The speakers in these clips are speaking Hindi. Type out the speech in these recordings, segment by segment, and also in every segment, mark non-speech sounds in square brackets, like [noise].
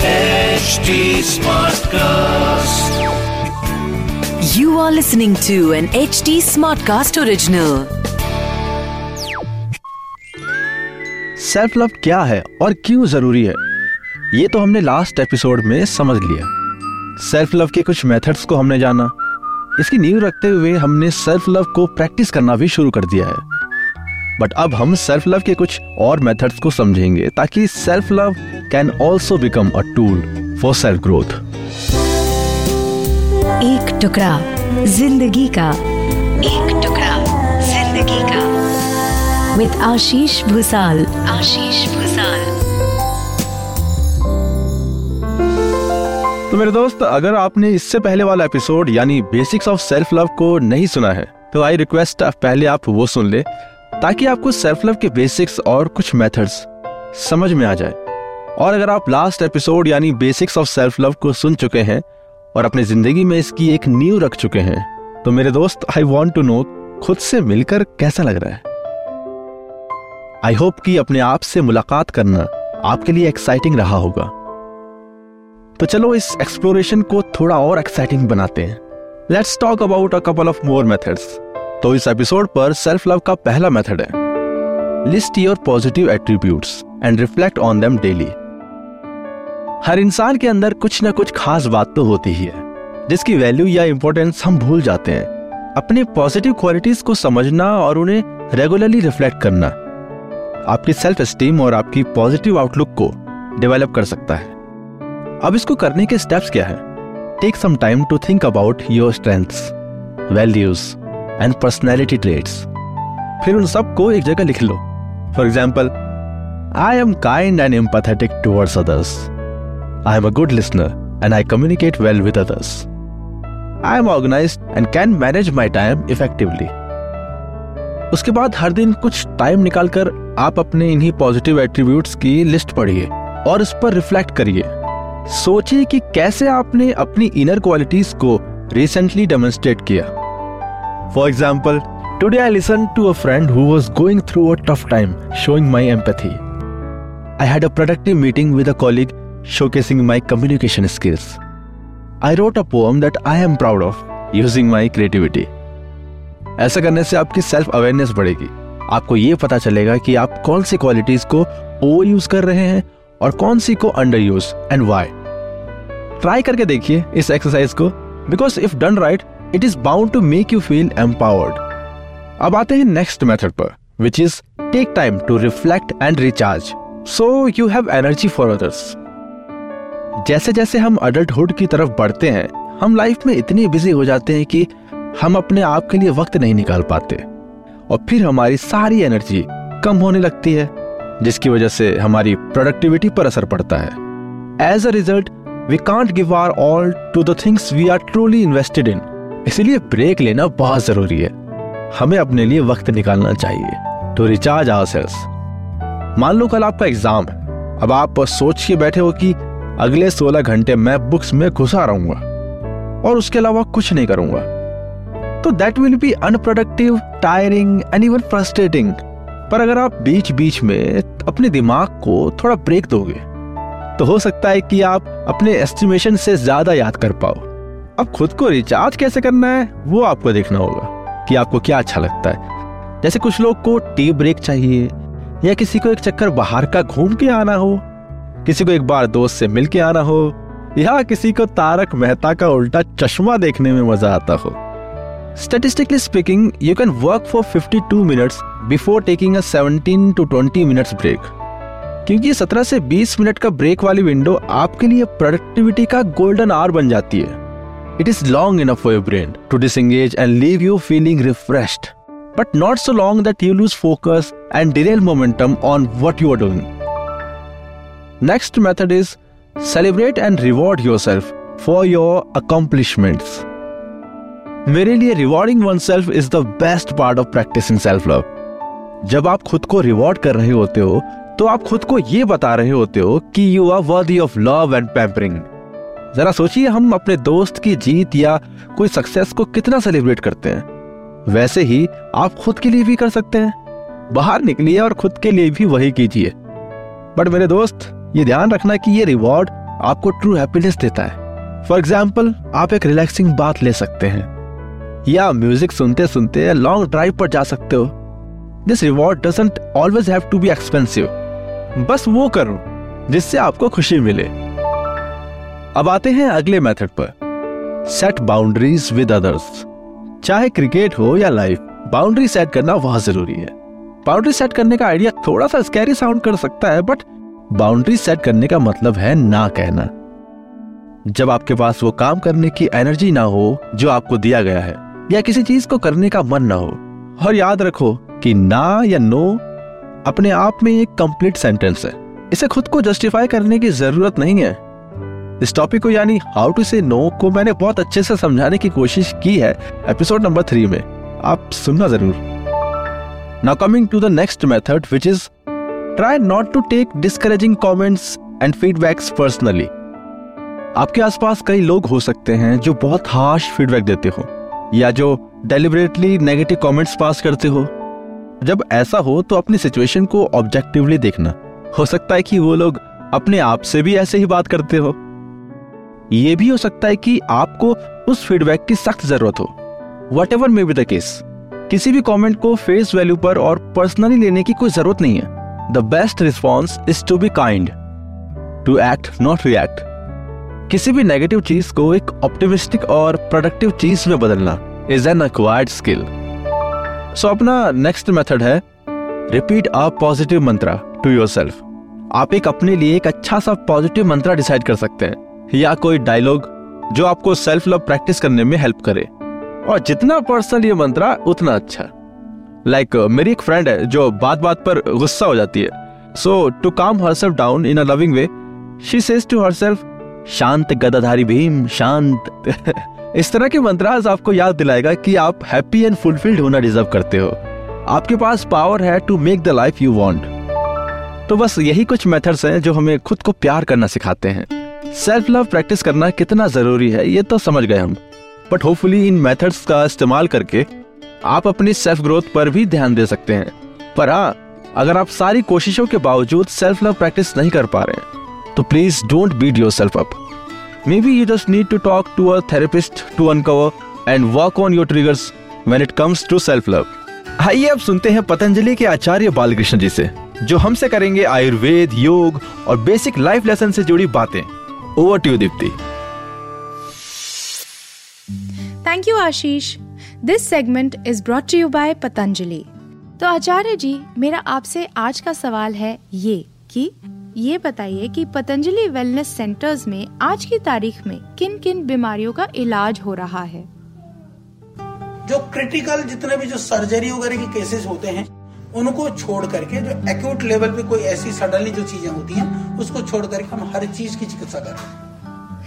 HD Smartcast. You are listening to an HD Smartcast original. Self love क्या है और क्यों ज़रूरी है ये तो हमने लास्ट एपिसोड में समझ लिया सेल्फ लव के कुछ मेथड्स को हमने जाना इसकी नींव रखते हुए हमने सेल्फ लव को प्रैक्टिस करना भी शुरू कर दिया है बट अब हम सेल्फ लव के कुछ और मेथड्स को समझेंगे ताकि self love can also become a tool for self growth एक टुकड़ा ज़िंदगी का। एक टुकड़ा ज़िंदगी का। विद आशीष भूसाल आशीष भूसाल तो मेरे दोस्त अगर आपने इससे पहले वाला एपिसोड यानी बेसिक्स ऑफ़ सेल्फ लव को नहीं सुना है तो आई रिक्वेस्ट पहले आप वो सुन ले। ताकि आपको सेल्फ लव के बेसिक्स और कुछ मेथड्स समझ में आ जाए। और अगर आप लास्ट एपिसोड यानी बेसिक्स ऑफ़ सेल्फ लव को सुन चुके हैं और अपनी ज़िंदगी में इसकी एक नींव रख चुके हैं तो मेरे दोस्त आई वॉन्ट टू नो खुद से मिलकर कैसा लग रहा है। आई होप कि अपने आप से मुलाकात करना आपके लिए एक्साइटिंग रहा होगा। तो चलो इस एक्सप्लोरेशन को थोड़ा और एक्साइटिंग बनाते हैं। Let's talk about a couple of more methods तो इस एपिसोड पर सेल्फ लव का पहला मेथड है। List your positive attributes and reflect on them daily हर इंसान के अंदर कुछ ना कुछ खास बात तो होती ही है, जिसकी वैल्यू या इंपॉर्टेंस हम भूल जाते हैं। अपने पॉजिटिव क्वालिटीज को समझना और उन्हें रेगुलरली रिफ्लेक्ट करना, आपकी सेल्फ एस्टीम और आपकी पॉजिटिव आउटलुक को डेवलप कर सकता है। अब इसको करने के स्टेप्स क्या है? Take some time to think about your strengths values and personality traits फिर उन सबको एक जगह लिख लो। For example I am kind and empathetic towards others I am a good listener and I communicate well with others I am organise and can manage my time effectively उसके बाद हर दिन कुछ टाइम निकालकर आप अपने इन्हीं पॉजिटिव एट्रीब्यूट्स की लिस्ट पढ़िए और इस पर रिफ्लेक्ट करिए। सोचिए कि कैसे आपने अपनी इनर क्वालिटीज को रिसेंटली डेमोन्स्ट्रेट किया। For example today I listen to a friend who was going through a tough time showing my empathy I had a productive meeting with a colleague showcasing my communication skills. I wrote a poem that I am proud of using my creativity. ऐसा करने से आपकी सेल्फ अवेयरनेस बढ़ेगी आपको ये पता चलेगा कि आप कौन सी क्वालिटीज को ओवर यूज़ कर रहे हैं और कौन सी को underuse and why try करके देखिए इस एक्सरसाइज को because if done right it is bound to make you feel empowered अब आते हैं नेक्स्ट मेथड पर which is take time to reflect and recharge so you have energy for others जैसे जैसे हम अडल्टहुड की तरफ़ बढ़ते हैं, हम लाइफ में इतनी बिज़ी हो जाते हैं कि हम अपने आप के लिए वक्त नहीं निकाल पाते। और फिर हमारी सारी एनर्जी कम होने लगती है, जिसकी वजह से हमारी प्रोडक्टिविटी पर असर पड़ता है। As a result we can't give our all to the things we are truly invested in इसीलिए ब्रेक लेना बहुत ज़रूरी है। हमें अपने लिए वक्त निकालना चाहिए। टू रिचार्ज आवर सेल्स मान लो कल आपका एग्ज़ाम है। अब आप सोच के बैठे हो कि अगले 16 घंटे मैं बुक्स में घुसा रहूँगा। और उसके अलावा कुछ नहीं करूँगा। तो that will be unproductive tiring and even frustrating पर अगर आप बीच बीच में अपने दिमाग को थोड़ा ब्रेक दोगे तो हो सकता है कि आप अपने एस्टिमेशन से ज़्यादा याद कर पाओ। अब खुद को रिचार्ज कैसे करना है, वो आपको देखना होगा कि आपको क्या अच्छा लगता है। जैसे कुछ लोग को टी ब्रेक चाहिए, या किसी को एक चक्कर बाहर का घूम के आना हो, किसी को एक बार दोस्त से मिल के आना हो, या किसी को तारक मेहता का उल्टा चश्मा देखने में मज़ा आता हो। Statistically speaking you can work for 52 minutes before taking a 17 to 20 minutes break क्योंकि 17 से 20 मिनट का ब्रेक वाली विंडो आपके लिए प्रोडक्टिविटी का गोल्डन आवर बन जाती है। It is long enough for your brain to disengage and leave you feeling refreshed but not so long that you lose focus and derail momentum on what you are doing Next method is celebrate and reward yourself for your accomplishments. मेरे लिए rewarding oneself is the best part of practising self love जब आप खुद को रिवॉर्ड कर रहे होते हो तो आप खुद को ये बता रहे होते हो कि you are worthy of love and pampering जरा सोचिए हम अपने दोस्त की जीत या कोई सक्सेस को कितना सेलिब्रेट करते हैं। वैसे ही आप खुद के लिए भी कर सकते हैं। बाहर निकलिए और खुद के लिए भी वही कीजिए। बट मेरे दोस्त, ये ध्यान रखना कि ये रिवॉर्ड आपको ट्रू हैप्पीनेस देता है। फॉर एग्ज़ाम्पल आप एक रिलैक्सिंग बात ले सकते हैं। या म्यूज़िक सुनते सुनते लॉन्ग ड्राइव पर जा सकते हो। This reward doesn't always have to be expensive बस वो करो, जिससे आपको खुशी मिले। अब आते हैं अगले मेथड पर। सेट बाउंड्रीज विद अदर्स चाहे क्रिकेट हो या लाइफ बाउंड्री सेट करना बहुत ज़रूरी है। बाउंड्री सेट करने का आइडिया थोड़ा सा स्कैरी साउंड कर सकता है बट बाउंड्री सेट करने का मतलब है ना कहना। जब आपके पास वो काम करने की एनर्जी ना हो, जो आपको दिया गया है, या किसी चीज़ को करने का मन ना हो, और याद रखो कि ना या नो अपने आप में एक कंप्लीट सेंटेंस है। इसे खुद को जस्टिफाई करने की ज़रूरत नहीं है। इस टॉपिक को यानी हाउ टू से नो को मैंने बहुत अच्छे से समझाने की कोशिश की है एपिसोड नंबर थ्री में। आप सुनना ज़रूर। Now coming to the next method which is try not to take discouraging comments and feedbacks personally आपके आसपास कई लोग हो सकते हैं जो बहुत हार्श फीडबैक देते हो, या जो डेलिबरेटली नेगेटिव कमेंट्स पास करते हो। जब ऐसा हो तो अपनी सिचुएशन को ऑब्जेक्टिवली देखना। हो सकता है कि वो लोग अपने आप से भी ऐसे ही बात करते हो। ये भी हो सकता है कि आपको उस फीडबैक की सख्त ज़रूरत हो। Whatever may be the case किसी भी कमेंट को फेस वैल्यू पर और पर्सनली लेने की कोई ज़रूरत नहीं है। The best response is to be kind to act not react किसी भी नेगेटिव चीज़ को एक ऑप्टिमिस्टिक और प्रोडक्टिव चीज़ में बदलना is an acquired skill so अपना नेक्स्ट मेथड है repeat a positive mantra to your आप एक अपने लिए एक अच्छा सा पॉजिटिव मंत्रा डिसाइड कर सकते हैं। या कोई डायलॉग जो आपको सेल्फ लव प्रैक्टिस करने में हेल्प करे। और जितना पर्सनल ये मंत्रा उतना अच्छा। लाइक like, मेरी एक फ्रेंड है जो बात बात पर गुस्सा हो जाती है। So to calm herself down in a loving way she says to herself शांत गदाधारी भीम शांत। [laughs] इस तरह के मंत्राज आपको याद दिलाएगा कि आप हैप्पी एंड फुलफिल्ड होना डिजर्व करते हो। आपके पास पावर है to make the life you want तो बस यही कुछ मेथड्स हैं जो हमें खुद को प्यार करना सिखाते हैं। सेल्फ लव प्रैक्टिस करना कितना ज़रूरी है, ये तो समझ गए हम। बट होपफुली इन मेथड्स का इस्तेमाल करके आप अपनी सेल्फ ग्रोथ पर भी ध्यान दे सकते हैं। पर हाँ अगर आप सारी कोशिशों के बावजूद सेल्फ लव प्रैक्टिस नहीं कर पा रहे हैं तो please don't beat yourself up maybe you just need to talk to a therapist to uncover and work on your triggers when it comes to self love आइए अब सुनते हैं पतंजलि के आचार्य बालकृष्ण जी से, जो हमसे करेंगे आयुर्वेद, योग और बेसिक लाइफ लेसन से जुड़ी बातें। Over to Deepti thank you Ashish this segment is brought to you by Patanjali तो आचार्य जी मेरा आपसे आज का सवाल है ये कि ये बताइए कि पतंजलि वेलनेस सेंटर्स में आज की तारीख में किन किन बीमारियों का इलाज हो रहा है? जो क्रिटिकल जितने भी जो सर्जरी वगैरह के केसेस होते हैं उनको छोड़ करके जो एक्यूट लेवल पे कोई ऐसी सडनली जो चीज़ें होती हैं, उसको छोड़ करके हम हर चीज़ की चिकित्सा करें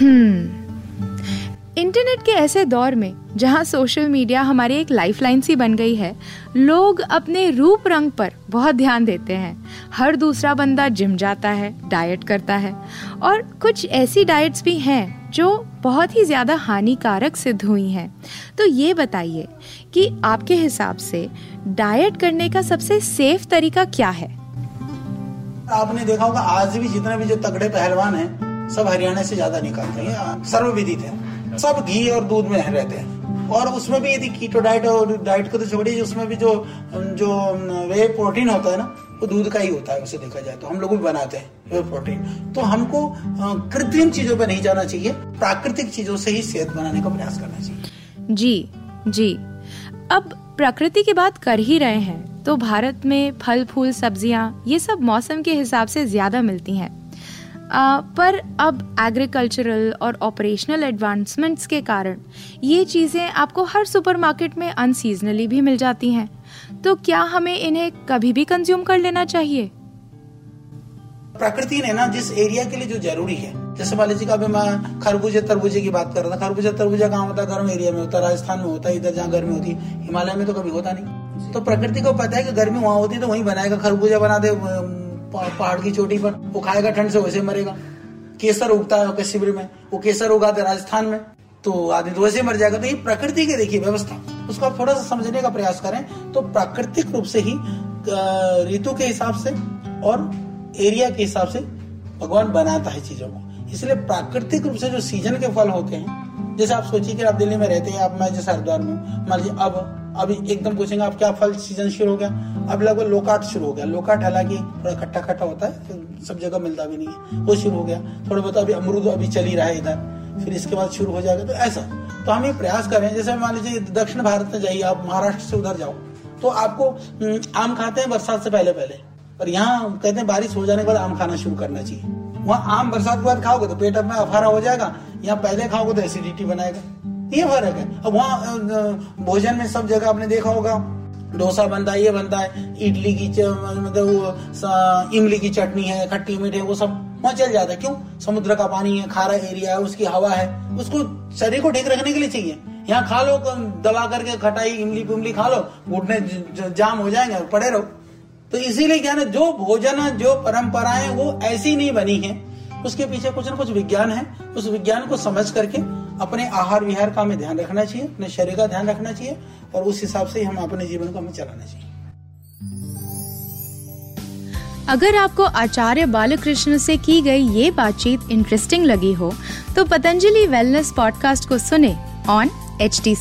हम्म। इंटरनेट के ऐसे दौर में, जहाँ सोशल मीडिया हमारी एक लाइफलाइन सी बन गई है, लोग अपने रूप रंग पर बहुत ध्यान देते हैं। हर दूसरा बंदा जिम जाता है, डाइट करता है, और कुछ ऐसी डाइट्स भी हैं, जो बहुत ही ज़्यादा हानिकारक सिद्ध हुई हैं। तो ये बताइए कि आपके हिसाब से डाइट करने का सबसे सेफ़ तरीका क्या है? आपने देखा होगा, आज भी जितने भी जो तगड़े पहलवान हैं, सब हरियाणा से ज़्यादा निकलते हैं, सर्वविदित है। सब घी और दूध में रहते हैं। और उसमें भी यदि कीटो डाइट और डाइट को तो छोड़िए उसमें भी जो जो वे प्रोटीन होता है ना, वो दूध का ही होता है, उसे देखा जाए तो। हम लोग भी बनाते हैं वे प्रोटीन तो हमको कृत्रिम चीज़ों पर नहीं जाना चाहिए, प्राकृतिक चीज़ों से ही सेहत बनाने का प्रयास करना चाहिए। जी जी। अब प्रकृति की बात कर ही रहे हैं तो भारत में फल, फूल, सब्ज़ियाँ, ये सब मौसम के हिसाब से ज़्यादा मिलती हैं। पर अब एग्रीकल्चरल और ऑपरेशनल एडवांसमेंट्स के कारण ये चीज़ें आपको हर सुपरमार्केट में अनसीजनली भी मिल जाती हैं। तो क्या हमें इन्हें कभी भी कंज्यूम कर लेना चाहिए? प्रकृति ने ना जिस एरिया के लिए जो ज़रूरी है जैसे मान लीजिए अभी मैं खरबूजे तरबूजे की बात कर रहा था खरबूजा तरबूजा कहाँ होता है? गर्म एरिया में होता है राजस्थान में होता है इधर जहाँ गर्मी होती है हिमालय में तो कभी होता नहीं। तो प्रकृति को पता है कि गर्मी वहाँ होती है तो वहीं बनाएगा खरबूजा बना दे पहाड़ की चोटी पर। वो खाएगा ठंड से, वैसे मरेगा। केसर उगता है शिविर में। वो केसर उगाते राजस्थान में। तो आदमी तो वैसे मर जाएगा। तो ये प्रकृति की देखिए व्यवस्था। उसको थोड़ा सा समझने का प्रयास करें तो प्राकृतिक रूप से ही ऋतु के हिसाब से और एरिया के हिसाब से भगवान बनाता है चीज़ों को। इसलिए प्राकृतिक रूप से जो सीज़न के फल होते हैं, जैसे आप सोचिए कि आप दिल्ली में रहते हैं, आप, मैं जैसे हरिद्वार में मान लीजिए अब अभी एकदम पूछेंगे आप क्या फल सीज़न शुरू हो गया? अब लगभग लोकाट शुरू हो गया। लोकाट हालाँकि थोड़ा खट्टा खट्टा होता है सब जगह मिलता भी नहीं है। वो शुरू हो गया। थोड़ा बहुत अभी अमरूद अभी चल ही रहा है इधर। फिर इसके बाद शुरू हो जाएगा। तो ऐसा। तो हम ये प्रयास कर रहे हैं। जैसे मान लीजिए दक्षिण भारत में जाइए आप महाराष्ट्र से उधर जाओ तो आपको हम्म, आम खाते हैं बरसात से पहले पहले। और यहाँ कहते हैं बारिश हो जाने के बाद आम खाना शुरू करना चाहिए। वहाँ आम बरसात के बाद खाओगे तो पेट में अफारा हो जाएगा। यहाँ पहले खाओगे तो एसिडिटी बनाएगा। ये फ़र्क है। अब वहाँ भोजन में सब जगह आपने देखा होगा, डोसा बनता है, ये बनता है, इडली की मतलब इमली की चटनी है, खट्टी मीठे वो सब वहाँ चल जाता है। क्यों? समुद्र का पानी है, खारा एरिया है, उसकी हवा है, उसको शरीर को ठीक रखने के लिए चाहिए। यहाँ खा लो दबा करके खटाई, इमली पुमली खा लो, घुटने जाम हो जाएँगे पड़े रहो। तो इसीलिए क्या ना, जो भोजन जो परंपराएँ, वो ऐसी नहीं बनी है। उसके पीछे कुछ ना कुछ विज्ञान है, उस विज्ञान को समझ करके अपने आहार विहार का हमें ध्यान रखना चाहिए अपने शरीर का ध्यान रखना चाहिए और उस हिसाब से हम अपने जीवन को हमें चलाना चाहिए। अगर आपको आचार्य बालकृष्ण से की गई ये बातचीत इंटरेस्टिंग लगी हो तो पतंजलि वेलनेस पॉडकास्ट को सुने ऑन एच डी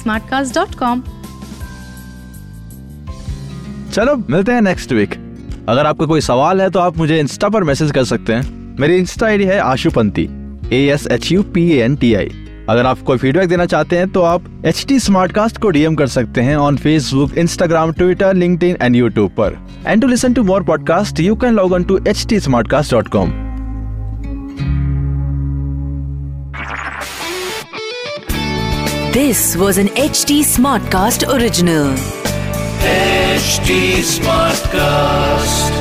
चलो मिलते हैं नेक्स्ट वीक अगर आपका कोई सवाल है तो आप मुझे इंस्टा पर मैसेज कर सकते हैं। मेरी इंस्टा आईडी है Ashupanti A S H U P N T I अगर आप कोई फीडबैक देना चाहते हैं तो आप एच टी को डीएम कर सकते हैं on Facebook Instagram Twitter link and YouTube पर and to listen to more podcast you can log on to H T Smartcast dot com this This was an HT Smartcast original. HT Smartcast.